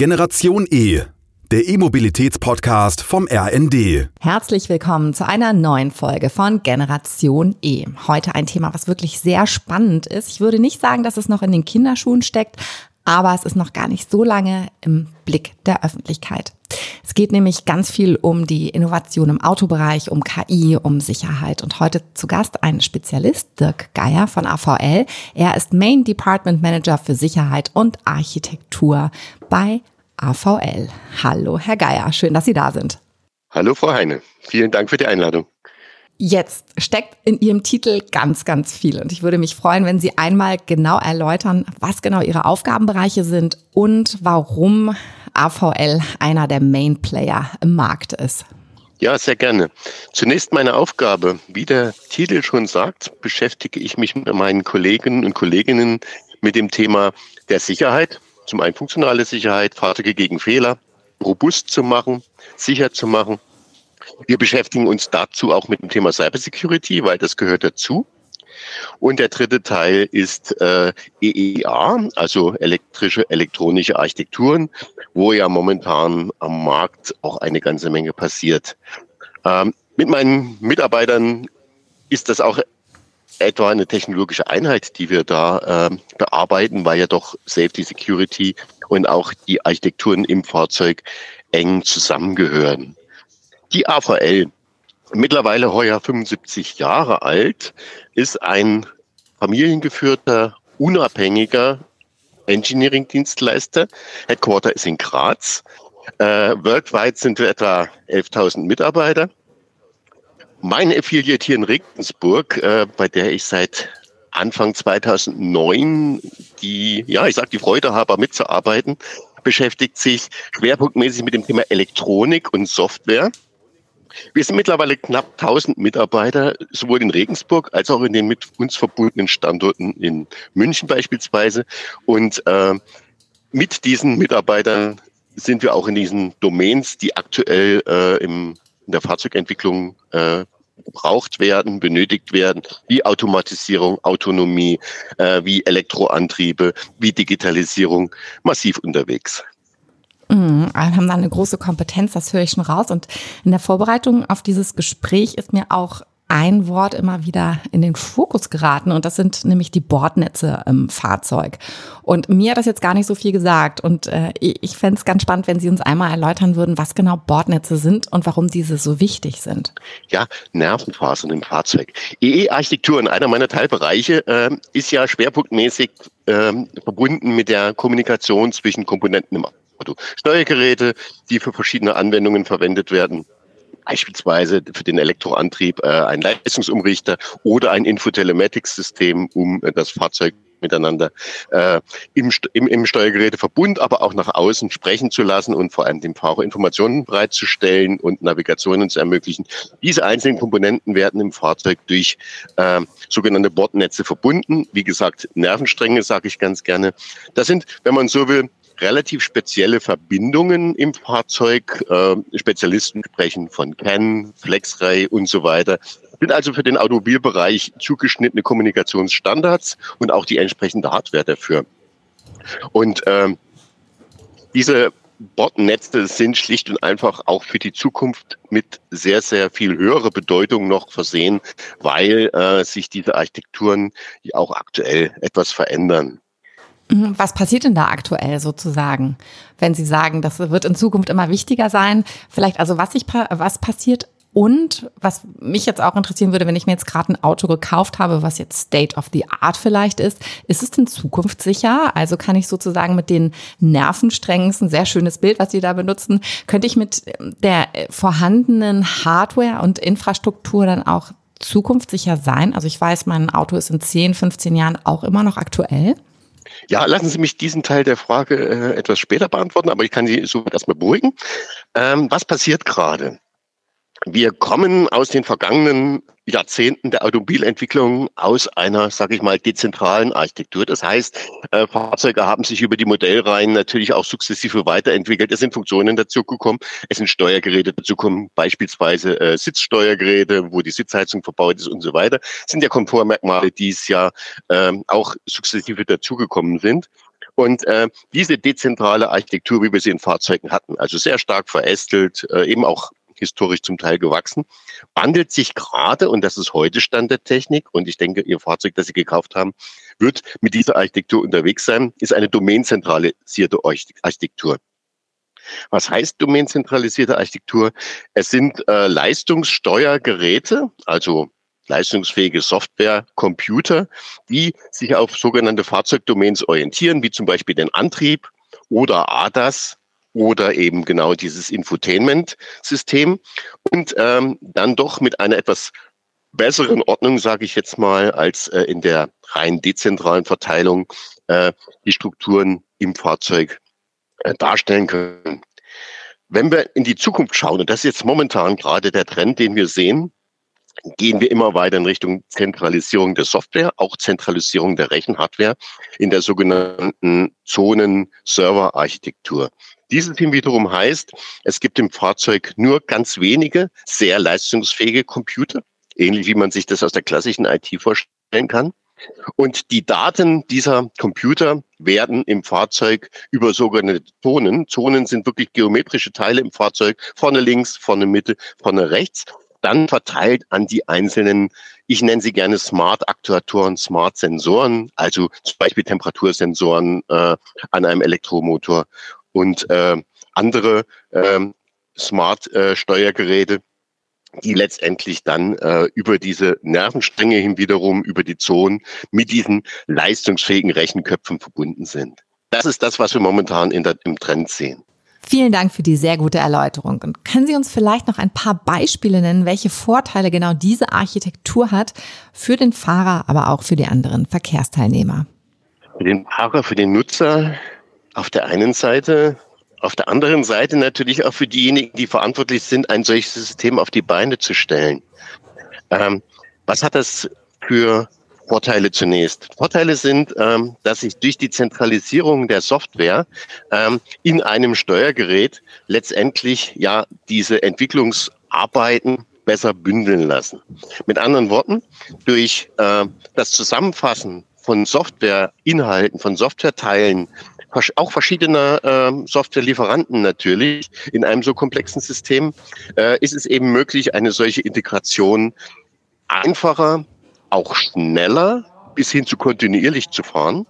Generation E, der E-Mobilitäts-Podcast vom RND. Herzlich willkommen zu einer neuen Folge von Generation E. Heute ein Thema, was wirklich sehr spannend ist. Ich würde nicht sagen, dass es noch in den Kinderschuhen steckt, aber es ist noch gar nicht so lange im Blick der Öffentlichkeit. Es geht nämlich ganz viel um die Innovation im Autobereich, um KI, um Sicherheit. Und heute zu Gast ein Spezialist, Dirk Geier von AVL. Er ist Main Department Manager für Sicherheit und Architektur bei AVL. Hallo, Herr Geier, schön, dass Sie da sind. Hallo, Frau Heine. Vielen Dank für die Einladung. Jetzt steckt in Ihrem Titel ganz, ganz viel. Und ich würde mich freuen, wenn Sie einmal genau erläutern, was genau Ihre Aufgabenbereiche sind und warum AVL einer der Main Player im Markt ist. Ja, sehr gerne. Zunächst meine Aufgabe. Wie der Titel schon sagt, beschäftige ich mich mit meinen Kollegen und Kolleginnen mit dem Thema der Sicherheit. Zum einen funktionale Sicherheit, Fahrzeuge gegen Fehler, robust zu machen, sicher zu machen. Wir beschäftigen uns dazu auch mit dem Thema Cybersecurity, weil das gehört dazu. Und der dritte Teil ist äh, EEA, also elektrische, elektronische Architekturen, wo ja momentan am Markt auch eine ganze Menge passiert. Ähm, mit meinen Mitarbeitern ist das auch etwa eine technologische Einheit, die wir da äh, bearbeiten, weil ja doch Safety, Security und auch die Architekturen im Fahrzeug eng zusammengehören. Die AVL, mittlerweile heuer 75 Jahre alt, ist ein familiengeführter, unabhängiger Engineering-Dienstleister. Headquarter ist in Graz. Äh, worldwide sind wir etwa 11.000 Mitarbeiter. Meine Affiliate hier in Regensburg, äh, bei der ich seit Anfang 2009 die, ja, ich sag die Freude habe, mitzuarbeiten, beschäftigt sich schwerpunktmäßig mit dem Thema Elektronik und Software. Wir sind mittlerweile knapp 1000 Mitarbeiter, sowohl in Regensburg als auch in den mit uns verbundenen Standorten in München beispielsweise. Und äh, mit diesen Mitarbeitern sind wir auch in diesen Domains, die aktuell äh, im, in der Fahrzeugentwicklung äh, gebraucht werden, benötigt werden, wie Automatisierung, Autonomie, äh, wie Elektroantriebe, wie Digitalisierung massiv unterwegs. Mhm, haben da eine große Kompetenz, das höre ich schon raus. Und in der Vorbereitung auf dieses Gespräch ist mir auch ein Wort immer wieder in den Fokus geraten und das sind nämlich die Bordnetze im Fahrzeug. Und mir hat das jetzt gar nicht so viel gesagt und äh, ich fände es ganz spannend, wenn Sie uns einmal erläutern würden, was genau Bordnetze sind und warum diese so wichtig sind. Ja, Nervenfasern im Fahrzeug. EE-Architektur in einer meiner Teilbereiche äh, ist ja schwerpunktmäßig äh, verbunden mit der Kommunikation zwischen Komponenten im Auto. Steuergeräte, die für verschiedene Anwendungen verwendet werden beispielsweise für den Elektroantrieb äh, ein Leistungsumrichter oder ein Infotelematics-System, um äh, das Fahrzeug miteinander äh, im, im, im Steuergeräteverbund, aber auch nach außen sprechen zu lassen und vor allem dem Fahrer Informationen bereitzustellen und Navigationen zu ermöglichen. Diese einzelnen Komponenten werden im Fahrzeug durch äh, sogenannte Bordnetze verbunden. Wie gesagt, Nervenstränge sage ich ganz gerne. Das sind, wenn man so will, relativ spezielle Verbindungen im Fahrzeug. Äh, Spezialisten sprechen von CAN, FlexRay und so weiter. Sind also für den Automobilbereich zugeschnittene Kommunikationsstandards und auch die entsprechende Hardware dafür. Und äh, diese Bordnetze sind schlicht und einfach auch für die Zukunft mit sehr, sehr viel höherer Bedeutung noch versehen, weil äh, sich diese Architekturen auch aktuell etwas verändern. Mhm. Was passiert denn da aktuell sozusagen, wenn Sie sagen, das wird in Zukunft immer wichtiger sein? Vielleicht also was sich was passiert und was mich jetzt auch interessieren würde, wenn ich mir jetzt gerade ein Auto gekauft habe, was jetzt State of the Art vielleicht ist, ist es denn zukunftssicher? Also kann ich sozusagen mit den Nervensträngen, ein sehr schönes Bild, was Sie da benutzen, könnte ich mit der vorhandenen Hardware und Infrastruktur dann auch zukunftssicher sein? Also ich weiß, mein Auto ist in 10, 15 Jahren auch immer noch aktuell. Ja, lassen Sie mich diesen Teil der Frage äh, etwas später beantworten, aber ich kann Sie so erstmal beruhigen. Ähm, was passiert gerade? Wir kommen aus den vergangenen Jahrzehnten der Automobilentwicklung aus einer, sage ich mal, dezentralen Architektur. Das heißt, äh, Fahrzeuge haben sich über die Modellreihen natürlich auch sukzessive weiterentwickelt. Es sind Funktionen dazugekommen, es sind Steuergeräte dazugekommen, beispielsweise äh, Sitzsteuergeräte, wo die Sitzheizung verbaut ist und so weiter. Das sind ja Komfortmerkmale, die es ja äh, auch sukzessive dazugekommen sind. Und äh, diese dezentrale Architektur, wie wir sie in Fahrzeugen hatten, also sehr stark verästelt, äh, eben auch historisch zum Teil gewachsen, wandelt sich gerade, und das ist heute Stand der Technik, und ich denke, Ihr Fahrzeug, das Sie gekauft haben, wird mit dieser Architektur unterwegs sein, ist eine domainzentralisierte Architektur. Was heißt domainzentralisierte Architektur? Es sind äh, Leistungssteuergeräte, also leistungsfähige Software, Computer, die sich auf sogenannte Fahrzeugdomains orientieren, wie zum Beispiel den Antrieb oder ADAS oder eben genau dieses Infotainment-System und ähm, dann doch mit einer etwas besseren Ordnung, sage ich jetzt mal, als äh, in der rein dezentralen Verteilung äh, die Strukturen im Fahrzeug äh, darstellen können. Wenn wir in die Zukunft schauen, und das ist jetzt momentan gerade der Trend, den wir sehen, gehen wir immer weiter in Richtung Zentralisierung der Software, auch Zentralisierung der Rechenhardware in der sogenannten Zonen-Server-Architektur. Dieses Team wiederum heißt, es gibt im Fahrzeug nur ganz wenige sehr leistungsfähige Computer, ähnlich wie man sich das aus der klassischen IT vorstellen kann. Und die Daten dieser Computer werden im Fahrzeug über sogenannte Zonen, Zonen sind wirklich geometrische Teile im Fahrzeug, vorne links, vorne Mitte, vorne rechts, dann verteilt an die einzelnen, ich nenne sie gerne Smart-Aktuatoren, Smart-Sensoren, also zum Beispiel Temperatursensoren äh, an einem Elektromotor und äh, andere äh, Smart-Steuergeräte, die letztendlich dann äh, über diese Nervenstränge hin wiederum, über die Zonen mit diesen leistungsfähigen Rechenköpfen verbunden sind. Das ist das, was wir momentan der, im Trend sehen. Vielen Dank für die sehr gute Erläuterung. Und können Sie uns vielleicht noch ein paar Beispiele nennen, welche Vorteile genau diese Architektur hat für den Fahrer, aber auch für die anderen Verkehrsteilnehmer? Für den Fahrer, für den Nutzer auf der einen Seite, auf der anderen Seite natürlich auch für diejenigen, die verantwortlich sind, ein solches System auf die Beine zu stellen. Ähm, was hat das für Vorteile zunächst. Vorteile sind, ähm, dass ich durch die Zentralisierung der Software ähm, in einem Steuergerät letztendlich ja diese Entwicklungsarbeiten besser bündeln lassen. Mit anderen Worten, durch äh, das Zusammenfassen von Softwareinhalten, von Softwareteilen, auch verschiedener äh, Softwarelieferanten natürlich in einem so komplexen System, äh, ist es eben möglich, eine solche Integration einfacher, auch schneller bis hin zu kontinuierlich zu fahren,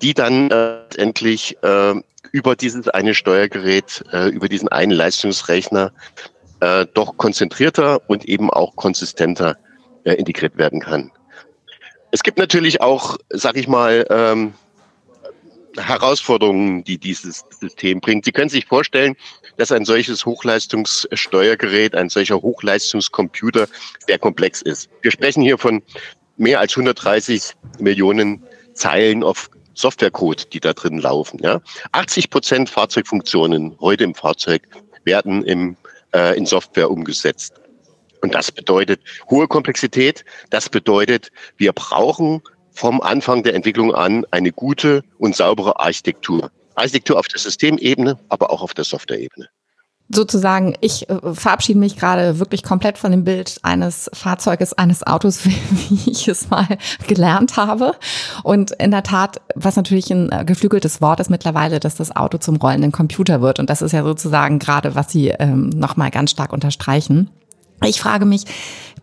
die dann äh, endlich äh, über dieses eine Steuergerät, äh, über diesen einen Leistungsrechner äh, doch konzentrierter und eben auch konsistenter äh, integriert werden kann. Es gibt natürlich auch, sag ich mal, ähm, Herausforderungen, die dieses System bringt. Sie können sich vorstellen, dass ein solches Hochleistungssteuergerät, ein solcher Hochleistungscomputer sehr komplex ist. Wir sprechen hier von mehr als 130 Millionen Zeilen auf Softwarecode, die da drin laufen. Ja. 80 Prozent Fahrzeugfunktionen heute im Fahrzeug werden im, äh, in Software umgesetzt. Und das bedeutet hohe Komplexität. Das bedeutet, wir brauchen vom Anfang der Entwicklung an eine gute und saubere Architektur. Architektur auf der Systemebene, aber auch auf der Softwareebene sozusagen, ich äh, verabschiede mich gerade wirklich komplett von dem Bild eines Fahrzeuges, eines Autos, wie ich es mal gelernt habe. Und in der Tat, was natürlich ein äh, geflügeltes Wort ist mittlerweile, dass das Auto zum rollenden Computer wird. Und das ist ja sozusagen gerade, was Sie ähm, nochmal ganz stark unterstreichen. Ich frage mich,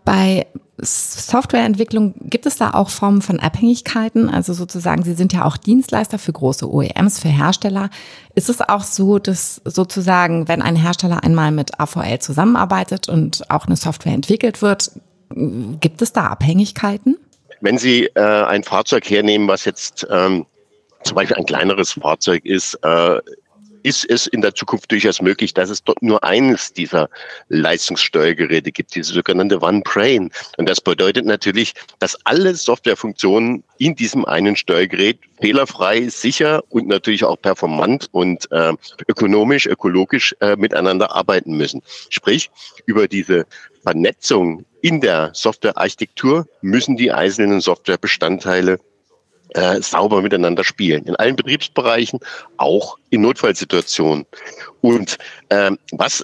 bei Softwareentwicklung, gibt es da auch Formen von Abhängigkeiten? Also sozusagen, Sie sind ja auch Dienstleister für große OEMs, für Hersteller. Ist es auch so, dass sozusagen, wenn ein Hersteller einmal mit AVL zusammenarbeitet und auch eine Software entwickelt wird, gibt es da Abhängigkeiten? Wenn Sie äh, ein Fahrzeug hernehmen, was jetzt ähm, zum Beispiel ein kleineres Fahrzeug ist, äh, ist es in der Zukunft durchaus möglich, dass es dort nur eines dieser Leistungssteuergeräte gibt, diese sogenannte One Brain. Und das bedeutet natürlich, dass alle Softwarefunktionen in diesem einen Steuergerät fehlerfrei, sicher und natürlich auch performant und äh, ökonomisch, ökologisch äh, miteinander arbeiten müssen. Sprich, über diese Vernetzung in der Softwarearchitektur müssen die einzelnen Softwarebestandteile äh, sauber miteinander spielen. In allen Betriebsbereichen, auch in Notfallsituationen. Und ähm, was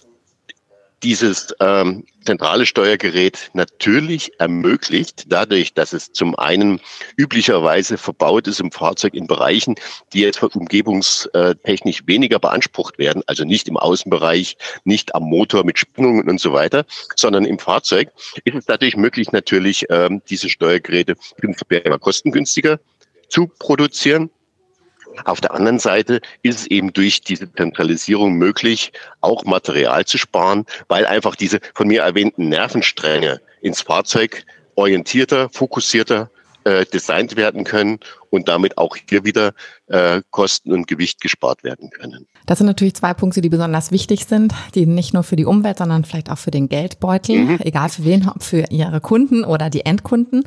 dieses ähm, zentrale Steuergerät natürlich ermöglicht, dadurch, dass es zum einen üblicherweise verbaut ist im Fahrzeug in Bereichen, die jetzt umgebungstechnisch weniger beansprucht werden, also nicht im Außenbereich, nicht am Motor mit Spannungen und so weiter, sondern im Fahrzeug, ist es dadurch möglich, natürlich ähm, diese Steuergeräte kostengünstiger zu produzieren auf der anderen Seite ist es eben durch diese Zentralisierung möglich, auch Material zu sparen, weil einfach diese von mir erwähnten Nervenstränge ins Fahrzeug orientierter, fokussierter äh, designt werden können und damit auch hier wieder äh, Kosten und Gewicht gespart werden können. Das sind natürlich zwei Punkte, die besonders wichtig sind, die nicht nur für die Umwelt, sondern vielleicht auch für den Geldbeutel, mhm. egal für wen, ob für Ihre Kunden oder die Endkunden.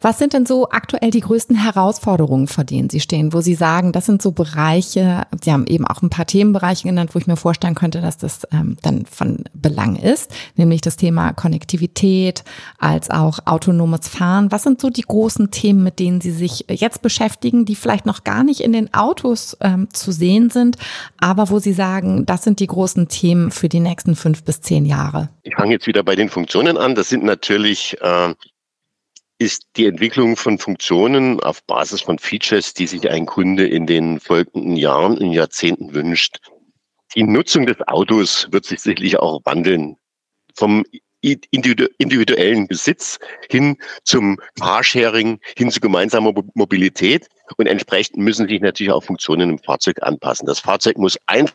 Was sind denn so aktuell die größten Herausforderungen, vor denen Sie stehen, wo Sie sagen, das sind so Bereiche, Sie haben eben auch ein paar Themenbereiche genannt, wo ich mir vorstellen könnte, dass das ähm, dann von Belang ist, nämlich das Thema Konnektivität als auch autonomes Fahren. Was sind so die großen Themen, mit denen Sie sich jetzt beschäftigen, die vielleicht noch gar nicht in den Autos ähm, zu sehen sind, aber wo Sie sagen, das sind die großen Themen für die nächsten fünf bis zehn Jahre? Ich fange jetzt wieder bei den Funktionen an. Das sind natürlich äh, ist die Entwicklung von Funktionen auf Basis von Features, die sich ein Kunde in den folgenden Jahren und Jahrzehnten wünscht. Die Nutzung des Autos wird sich sicherlich auch wandeln. Vom individuellen Besitz hin zum Carsharing, hin zu gemeinsamer Mobilität. Und entsprechend müssen sich natürlich auch Funktionen im Fahrzeug anpassen. Das Fahrzeug muss einfach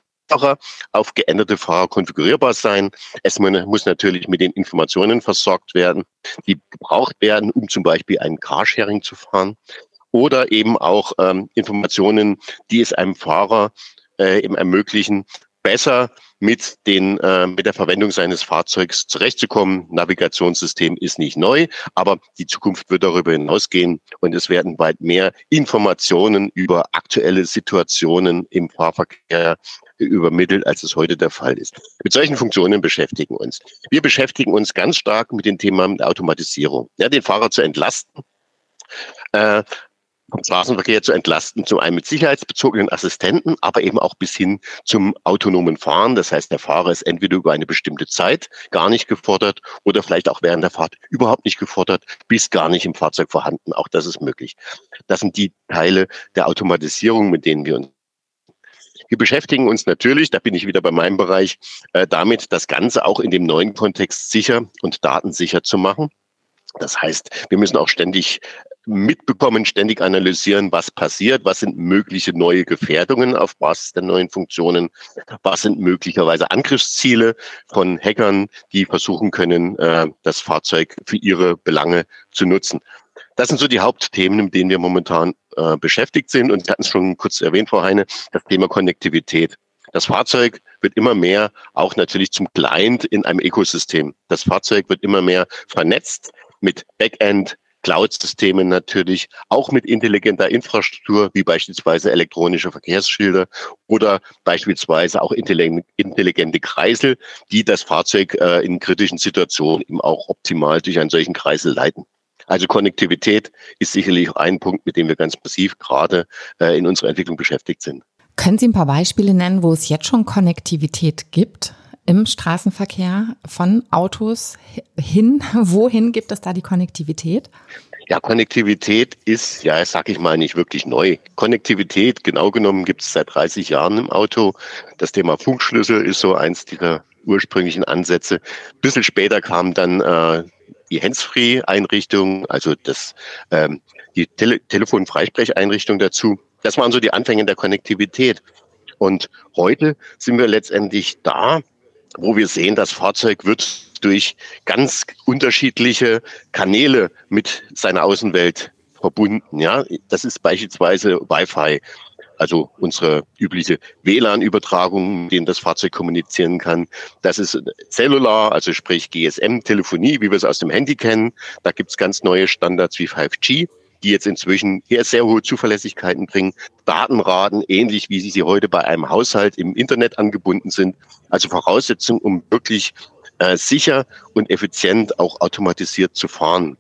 auf geänderte Fahrer konfigurierbar sein. Es muss natürlich mit den Informationen versorgt werden, die gebraucht werden, um zum Beispiel ein Carsharing zu fahren. Oder eben auch ähm, Informationen, die es einem Fahrer äh, eben ermöglichen, besser mit den äh, mit der Verwendung seines Fahrzeugs zurechtzukommen. Navigationssystem ist nicht neu, aber die Zukunft wird darüber hinausgehen und es werden bald mehr Informationen über aktuelle Situationen im Fahrverkehr übermittelt, als es heute der Fall ist. Mit solchen Funktionen beschäftigen uns. Wir beschäftigen uns ganz stark mit dem Thema der Automatisierung, ja, den Fahrer zu entlasten. Äh, vom Straßenverkehr zu entlasten, zum einen mit sicherheitsbezogenen Assistenten, aber eben auch bis hin zum autonomen Fahren. Das heißt, der Fahrer ist entweder über eine bestimmte Zeit gar nicht gefordert oder vielleicht auch während der Fahrt überhaupt nicht gefordert, bis gar nicht im Fahrzeug vorhanden. Auch das ist möglich. Das sind die Teile der Automatisierung, mit denen wir uns wir beschäftigen uns natürlich, da bin ich wieder bei meinem Bereich, äh, damit, das Ganze auch in dem neuen Kontext sicher und datensicher zu machen. Das heißt, wir müssen auch ständig mitbekommen, ständig analysieren, was passiert, was sind mögliche neue Gefährdungen auf Basis der neuen Funktionen, was sind möglicherweise Angriffsziele von Hackern, die versuchen können, äh, das Fahrzeug für ihre Belange zu nutzen. Das sind so die Hauptthemen, mit denen wir momentan äh, beschäftigt sind. Und Sie hatten es schon kurz erwähnt, Frau Heine, das Thema Konnektivität. Das Fahrzeug wird immer mehr auch natürlich zum Client in einem Ökosystem. Das Fahrzeug wird immer mehr vernetzt mit Backend, Cloud-Systemen natürlich, auch mit intelligenter Infrastruktur, wie beispielsweise elektronische Verkehrsschilder oder beispielsweise auch intelligente Kreisel, die das Fahrzeug äh, in kritischen Situationen eben auch optimal durch einen solchen Kreisel leiten. Also Konnektivität ist sicherlich ein Punkt, mit dem wir ganz massiv gerade äh, in unserer Entwicklung beschäftigt sind. Können Sie ein paar Beispiele nennen, wo es jetzt schon Konnektivität gibt? im Straßenverkehr von Autos hin? Wohin gibt es da die Konnektivität? Ja, Konnektivität ist, ja, sag ich mal, nicht wirklich neu. Konnektivität, genau genommen, gibt es seit 30 Jahren im Auto. Das Thema Funkschlüssel ist so eins dieser ursprünglichen Ansätze. Ein bisschen später kam dann äh, die Hands-Free-Einrichtung, also das, ähm, die Tele Telefon-Freisprecheinrichtung dazu. Das waren so die Anfänge der Konnektivität. Und heute sind wir letztendlich da, wo wir sehen, das Fahrzeug wird durch ganz unterschiedliche Kanäle mit seiner Außenwelt verbunden. Ja, das ist beispielsweise Wi-Fi, also unsere übliche WLAN-Übertragung, mit denen das Fahrzeug kommunizieren kann. Das ist Cellular, also sprich GSM-Telefonie, wie wir es aus dem Handy kennen. Da gibt's ganz neue Standards wie 5G die jetzt inzwischen sehr hohe Zuverlässigkeiten bringen. Datenraten, ähnlich wie sie heute bei einem Haushalt im Internet angebunden sind. Also Voraussetzung, um wirklich äh, sicher und effizient auch automatisiert zu fahren.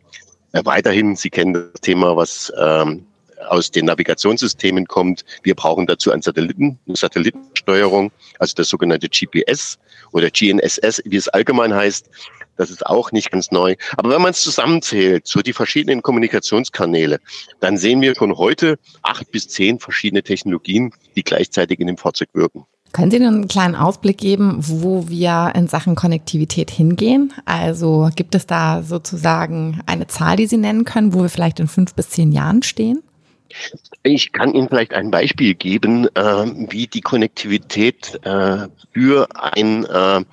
Äh, weiterhin, Sie kennen das Thema, was ähm, aus den Navigationssystemen kommt. Wir brauchen dazu einen Satelliten, eine Satellitensteuerung, also das sogenannte GPS oder GNSS, wie es allgemein heißt. Das ist auch nicht ganz neu. Aber wenn man es zusammenzählt, so die verschiedenen Kommunikationskanäle, dann sehen wir schon heute acht bis zehn verschiedene Technologien, die gleichzeitig in dem Fahrzeug wirken. Können Sie einen kleinen Ausblick geben, wo wir in Sachen Konnektivität hingehen? Also gibt es da sozusagen eine Zahl, die Sie nennen können, wo wir vielleicht in fünf bis zehn Jahren stehen? Ich kann Ihnen vielleicht ein Beispiel geben, äh, wie die Konnektivität äh, für ein äh,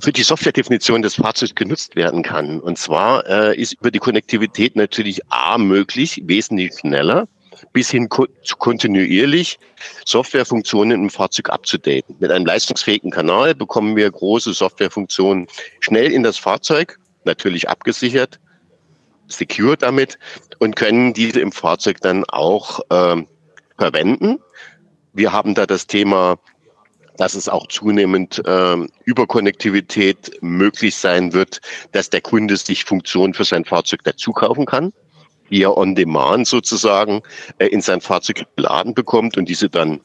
für die Softwaredefinition des Fahrzeugs genutzt werden kann. Und zwar äh, ist über die Konnektivität natürlich A möglich, wesentlich schneller, bis hin ko zu kontinuierlich Softwarefunktionen im Fahrzeug abzudaten. Mit einem leistungsfähigen Kanal bekommen wir große Softwarefunktionen schnell in das Fahrzeug, natürlich abgesichert, secure damit und können diese im Fahrzeug dann auch äh, verwenden. Wir haben da das Thema dass es auch zunehmend ähm, über Konnektivität möglich sein wird, dass der Kunde sich Funktionen für sein Fahrzeug dazu kaufen kann, die er on demand sozusagen äh, in sein Fahrzeug geladen bekommt und diese dann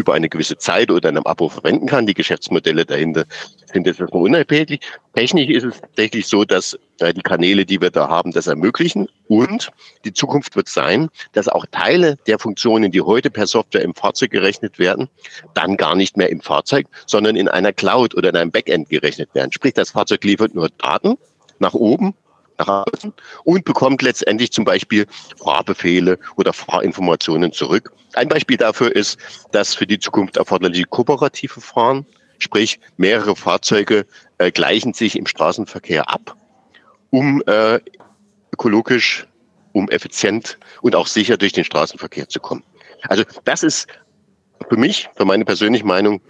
über eine gewisse Zeit oder in einem Abo verwenden kann. Die Geschäftsmodelle dahinter sind jetzt erstmal unabhängig. Technisch ist es tatsächlich so, dass äh, die Kanäle, die wir da haben, das ermöglichen. Und die Zukunft wird sein, dass auch Teile der Funktionen, die heute per Software im Fahrzeug gerechnet werden, dann gar nicht mehr im Fahrzeug, sondern in einer Cloud oder in einem Backend gerechnet werden. Sprich, das Fahrzeug liefert nur Daten nach oben außen und bekommt letztendlich zum Beispiel Fahrbefehle oder Fahrinformationen zurück. Ein Beispiel dafür ist das für die Zukunft erforderliche kooperative Fahren, sprich mehrere Fahrzeuge äh, gleichen sich im Straßenverkehr ab, um äh, ökologisch, um effizient und auch sicher durch den Straßenverkehr zu kommen. Also das ist für mich, für meine persönliche Meinung,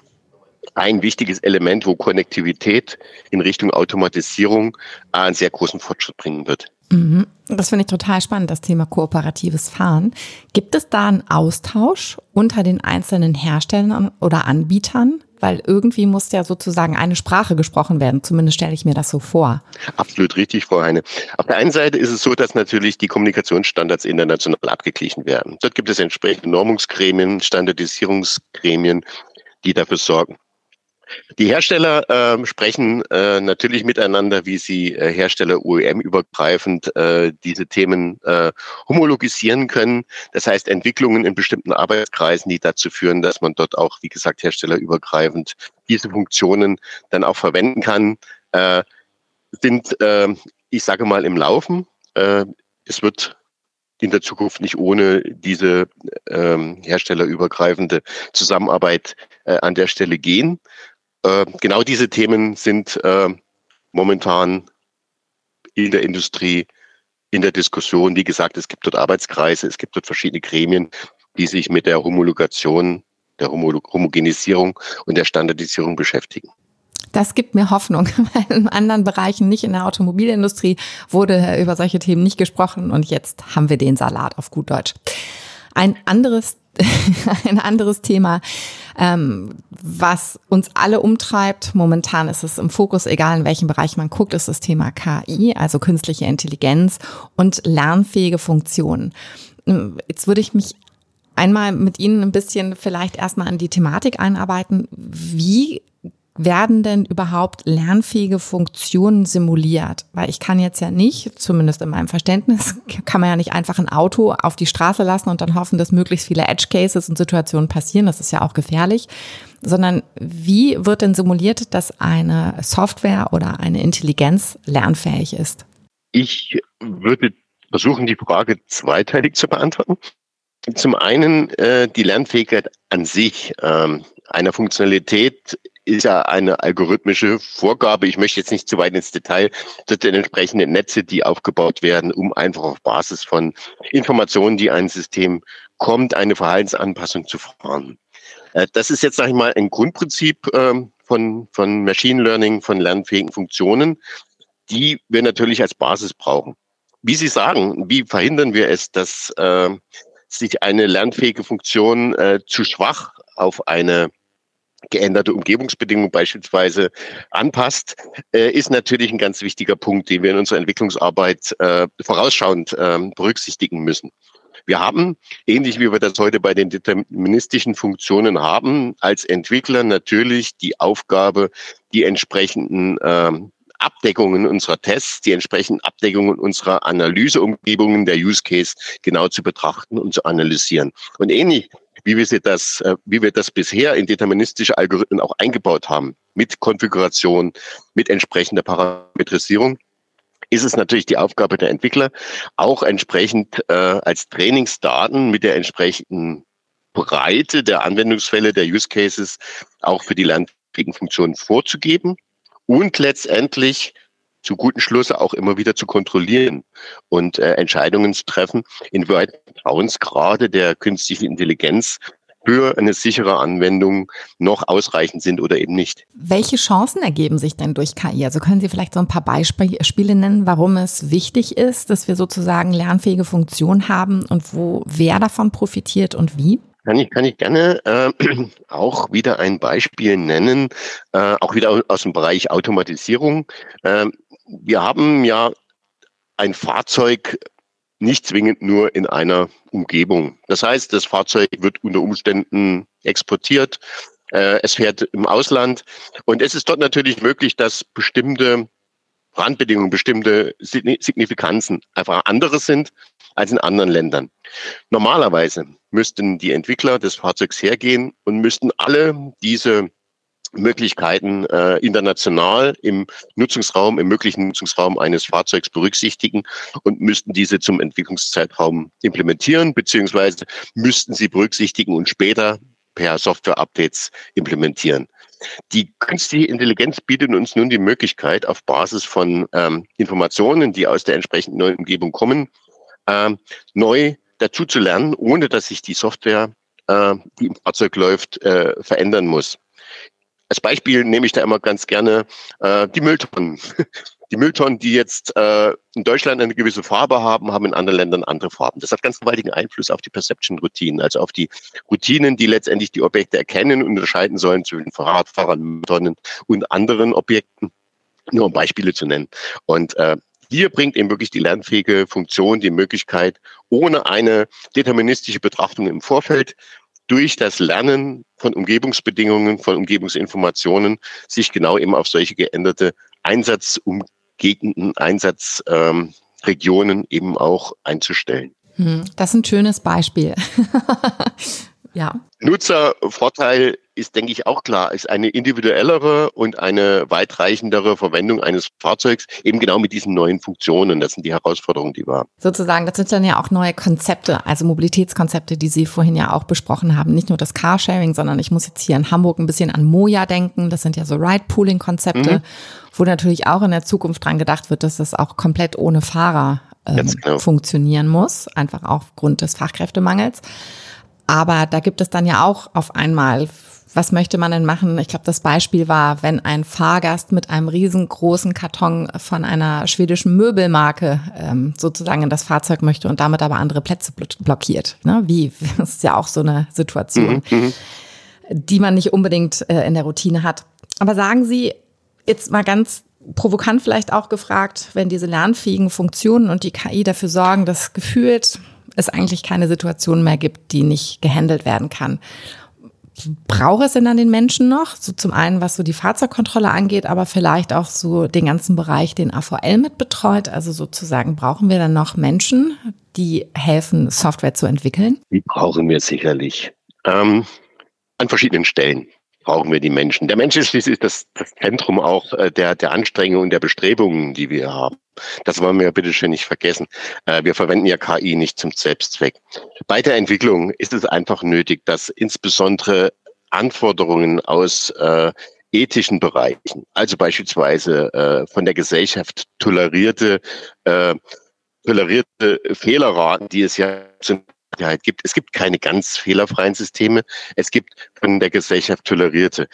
ein wichtiges Element, wo Konnektivität in Richtung Automatisierung einen sehr großen Fortschritt bringen wird. Mhm. Das finde ich total spannend, das Thema kooperatives Fahren. Gibt es da einen Austausch unter den einzelnen Herstellern oder Anbietern? Weil irgendwie muss ja sozusagen eine Sprache gesprochen werden. Zumindest stelle ich mir das so vor. Absolut richtig, Frau Heine. Auf der einen Seite ist es so, dass natürlich die Kommunikationsstandards international abgeglichen werden. Dort gibt es entsprechende Normungsgremien, Standardisierungsgremien, die dafür sorgen, die Hersteller äh, sprechen äh, natürlich miteinander, wie sie äh, Hersteller OEM-übergreifend äh, diese Themen äh, homologisieren können. Das heißt, Entwicklungen in bestimmten Arbeitskreisen, die dazu führen, dass man dort auch, wie gesagt, herstellerübergreifend diese Funktionen dann auch verwenden kann, äh, sind, äh, ich sage mal, im Laufen. Äh, es wird in der Zukunft nicht ohne diese ähm, herstellerübergreifende Zusammenarbeit äh, an der Stelle gehen. Äh, genau diese Themen sind äh, momentan in der Industrie in der Diskussion. Wie gesagt, es gibt dort Arbeitskreise, es gibt dort verschiedene Gremien, die sich mit der Homologation, der Homogenisierung und der Standardisierung beschäftigen. Das gibt mir Hoffnung, weil in anderen Bereichen, nicht in der Automobilindustrie, wurde über solche Themen nicht gesprochen und jetzt haben wir den Salat auf gut Deutsch. Ein anderes ein anderes Thema, ähm, was uns alle umtreibt. Momentan ist es im Fokus, egal in welchem Bereich man guckt, ist das Thema KI, also künstliche Intelligenz und lernfähige Funktionen. Jetzt würde ich mich einmal mit Ihnen ein bisschen vielleicht erstmal an die Thematik einarbeiten. Wie werden denn überhaupt lernfähige Funktionen simuliert? Weil ich kann jetzt ja nicht, zumindest in meinem Verständnis, kann man ja nicht einfach ein Auto auf die Straße lassen und dann hoffen, dass möglichst viele Edge Cases und Situationen passieren. Das ist ja auch gefährlich. Sondern wie wird denn simuliert, dass eine Software oder eine Intelligenz lernfähig ist? Ich würde versuchen, die Frage zweiteilig zu beantworten. Zum einen äh, die Lernfähigkeit an sich ähm, einer Funktionalität ist ja eine algorithmische Vorgabe. Ich möchte jetzt nicht zu weit ins Detail. Das sind entsprechende Netze, die aufgebaut werden, um einfach auf Basis von Informationen, die ein System kommt, eine Verhaltensanpassung zu fahren. Äh, das ist jetzt, sage ich mal, ein Grundprinzip ähm, von, von Machine Learning, von lernfähigen Funktionen, die wir natürlich als Basis brauchen. Wie Sie sagen, wie verhindern wir es, dass äh, sich eine lernfähige Funktion äh, zu schwach auf eine geänderte Umgebungsbedingungen beispielsweise anpasst, äh, ist natürlich ein ganz wichtiger Punkt, den wir in unserer Entwicklungsarbeit äh, vorausschauend äh, berücksichtigen müssen. Wir haben, ähnlich wie wir das heute bei den deterministischen Funktionen haben, als Entwickler natürlich die Aufgabe, die entsprechenden ähm, Abdeckungen unserer Tests, die entsprechenden Abdeckungen unserer Analyseumgebungen der Use Case genau zu betrachten und zu analysieren. Und ähnlich wie wir das, äh, wie wir das bisher in deterministische Algorithmen auch eingebaut haben, mit Konfiguration, mit entsprechender Parametrisierung, ist es natürlich die Aufgabe der Entwickler, auch entsprechend äh, als Trainingsdaten mit der entsprechenden Breite der Anwendungsfälle, der Use Cases auch für die lernfähigen vorzugeben und letztendlich zu guten Schluss auch immer wieder zu kontrollieren und äh, Entscheidungen zu treffen, inwieweit Vertrauensgrade der künstlichen Intelligenz für eine sichere Anwendung noch ausreichend sind oder eben nicht. Welche Chancen ergeben sich denn durch KI? Also können Sie vielleicht so ein paar Beispiele nennen, warum es wichtig ist, dass wir sozusagen lernfähige Funktionen haben und wo wer davon profitiert und wie? Kann ich, kann ich gerne äh, auch wieder ein Beispiel nennen, äh, auch wieder aus dem Bereich Automatisierung. Äh, wir haben ja ein Fahrzeug nicht zwingend nur in einer Umgebung. Das heißt, das Fahrzeug wird unter Umständen exportiert, äh, es fährt im Ausland und es ist dort natürlich möglich, dass bestimmte Randbedingungen, bestimmte Signifikanzen einfach andere sind als in anderen Ländern. Normalerweise müssten die Entwickler des Fahrzeugs hergehen und müssten alle diese Möglichkeiten äh, international im Nutzungsraum, im möglichen Nutzungsraum eines Fahrzeugs berücksichtigen und müssten diese zum Entwicklungszeitraum implementieren, beziehungsweise müssten sie berücksichtigen und später per Software-Updates implementieren. Die künstliche Intelligenz bietet uns nun die Möglichkeit, auf Basis von ähm, Informationen, die aus der entsprechenden neuen Umgebung kommen, ähm, neu dazu zu lernen, ohne dass sich die Software, äh, die im Fahrzeug läuft, äh, verändern muss. Als Beispiel nehme ich da immer ganz gerne äh, die Mülltonnen. Die Mülltonnen, die jetzt äh, in Deutschland eine gewisse Farbe haben, haben in anderen Ländern andere Farben. Das hat ganz gewaltigen Einfluss auf die Perception-Routinen, also auf die Routinen, die letztendlich die Objekte erkennen und unterscheiden sollen zwischen Fahrradfahrern, Mülltonnen und anderen Objekten. Nur um Beispiele zu nennen. Und äh, hier bringt eben wirklich die lernfähige Funktion die Möglichkeit, ohne eine deterministische Betrachtung im Vorfeld durch das Lernen von Umgebungsbedingungen, von Umgebungsinformationen sich genau eben auf solche geänderte Einsatzumgegenden, Einsatzregionen ähm, eben auch einzustellen. Hm, das ist ein schönes Beispiel. ja. Nutzervorteil ist, denke ich, auch klar, ist eine individuellere und eine weitreichendere Verwendung eines Fahrzeugs, eben genau mit diesen neuen Funktionen. Das sind die Herausforderungen, die wir haben. Sozusagen, das sind dann ja auch neue Konzepte, also Mobilitätskonzepte, die Sie vorhin ja auch besprochen haben. Nicht nur das Carsharing, sondern ich muss jetzt hier in Hamburg ein bisschen an Moja denken. Das sind ja so Ride-Pooling-Konzepte, mhm. wo natürlich auch in der Zukunft dran gedacht wird, dass das auch komplett ohne Fahrer ähm, genau. funktionieren muss, einfach aufgrund des Fachkräftemangels. Aber da gibt es dann ja auch auf einmal was möchte man denn machen? Ich glaube, das Beispiel war, wenn ein Fahrgast mit einem riesengroßen Karton von einer schwedischen Möbelmarke ähm, sozusagen in das Fahrzeug möchte und damit aber andere Plätze blockiert. Ne? Wie? Das ist ja auch so eine Situation, mhm, mhm. die man nicht unbedingt äh, in der Routine hat. Aber sagen Sie jetzt mal ganz provokant vielleicht auch gefragt, wenn diese lernfähigen Funktionen und die KI dafür sorgen, dass gefühlt es eigentlich keine Situation mehr gibt, die nicht gehandelt werden kann braucht es denn dann den Menschen noch? So zum einen, was so die Fahrzeugkontrolle angeht, aber vielleicht auch so den ganzen Bereich, den AVL mit betreut. Also sozusagen brauchen wir dann noch Menschen, die helfen, Software zu entwickeln? Die brauchen wir sicherlich. Ähm, an verschiedenen Stellen brauchen wir die Menschen. Der Mensch ist schließlich das, das Zentrum auch äh, der, der Anstrengungen der Bestrebungen, die wir haben. Das wollen wir bitte schön nicht vergessen. Äh, wir verwenden ja KI nicht zum Selbstzweck. Bei der Entwicklung ist es einfach nötig, dass insbesondere Anforderungen aus äh, ethischen Bereichen, also beispielsweise äh, von der Gesellschaft tolerierte, äh, tolerierte Fehlerraten, die es ja zum gibt. Es gibt keine ganz fehlerfreien Systeme. Es gibt von der Gesellschaft tolerierte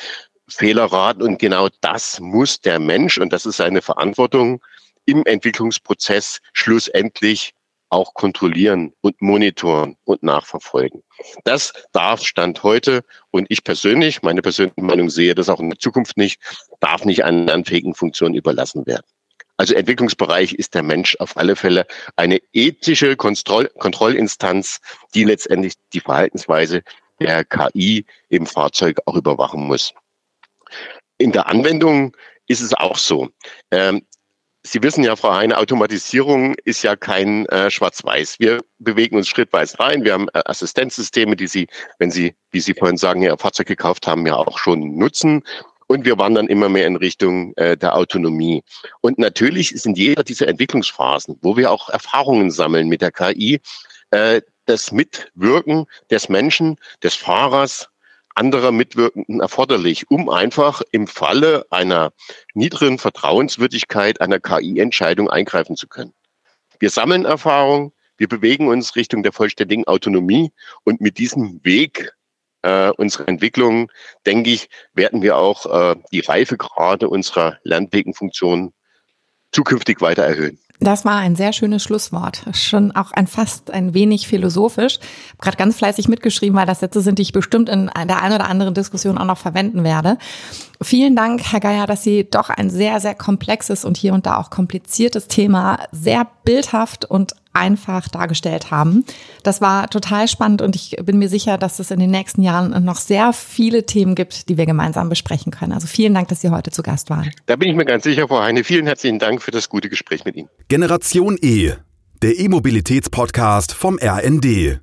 Fehlerraten und genau das muss der Mensch, und das ist seine Verantwortung, im Entwicklungsprozess schlussendlich auch kontrollieren und monitoren und nachverfolgen. Das darf Stand heute und ich persönlich, meine persönliche Meinung sehe das auch in der Zukunft nicht, darf nicht an lernfähigen Funktionen überlassen werden. Also Entwicklungsbereich ist der Mensch auf alle Fälle eine ethische Kontroll Kontrollinstanz, die letztendlich die Verhaltensweise der KI im Fahrzeug auch überwachen muss. In der Anwendung ist es auch so. Ähm, Sie wissen ja, Frau Heine, Automatisierung ist ja kein äh, Schwarz-Weiß. Wir bewegen uns schrittweise rein. Wir haben äh, Assistenzsysteme, die Sie, wenn Sie, wie Sie vorhin sagen, Ihr Fahrzeug gekauft haben, ja auch schon nutzen. Und wir wandern immer mehr in Richtung äh, der Autonomie. Und natürlich ist in jeder dieser Entwicklungsphasen, wo wir auch Erfahrungen sammeln mit der KI, äh, das Mitwirken des Menschen, des Fahrers, anderer Mitwirkenden erforderlich, um einfach im Falle einer niedrigen Vertrauenswürdigkeit einer KI-Entscheidung eingreifen zu können. Wir sammeln Erfahrung, wir bewegen uns Richtung der vollständigen Autonomie und mit diesem Weg äh, unserer Entwicklung, denke ich, werden wir auch äh, die Reifegrade unserer lernfähigen Funktionen zukünftig weiter erhöhen. Das war ein sehr schönes Schlusswort. Schon auch ein fast ein wenig philosophisch. Habe gerade ganz fleißig mitgeschrieben, weil das Sätze sind, die ich bestimmt in der einen oder anderen Diskussion auch noch verwenden werde. Vielen Dank, Herr Geier, dass Sie doch ein sehr, sehr komplexes und hier und da auch kompliziertes Thema sehr bildhaft und einfach dargestellt haben. Das war total spannend und ich bin mir sicher, dass es in den nächsten Jahren noch sehr viele Themen gibt, die wir gemeinsam besprechen können. Also vielen Dank, dass Sie heute zu Gast waren. Da bin ich mir ganz sicher, Frau Heine. Vielen herzlichen Dank für das gute Gespräch mit Ihnen. Generation E, der E-Mobilitäts-Podcast vom RND.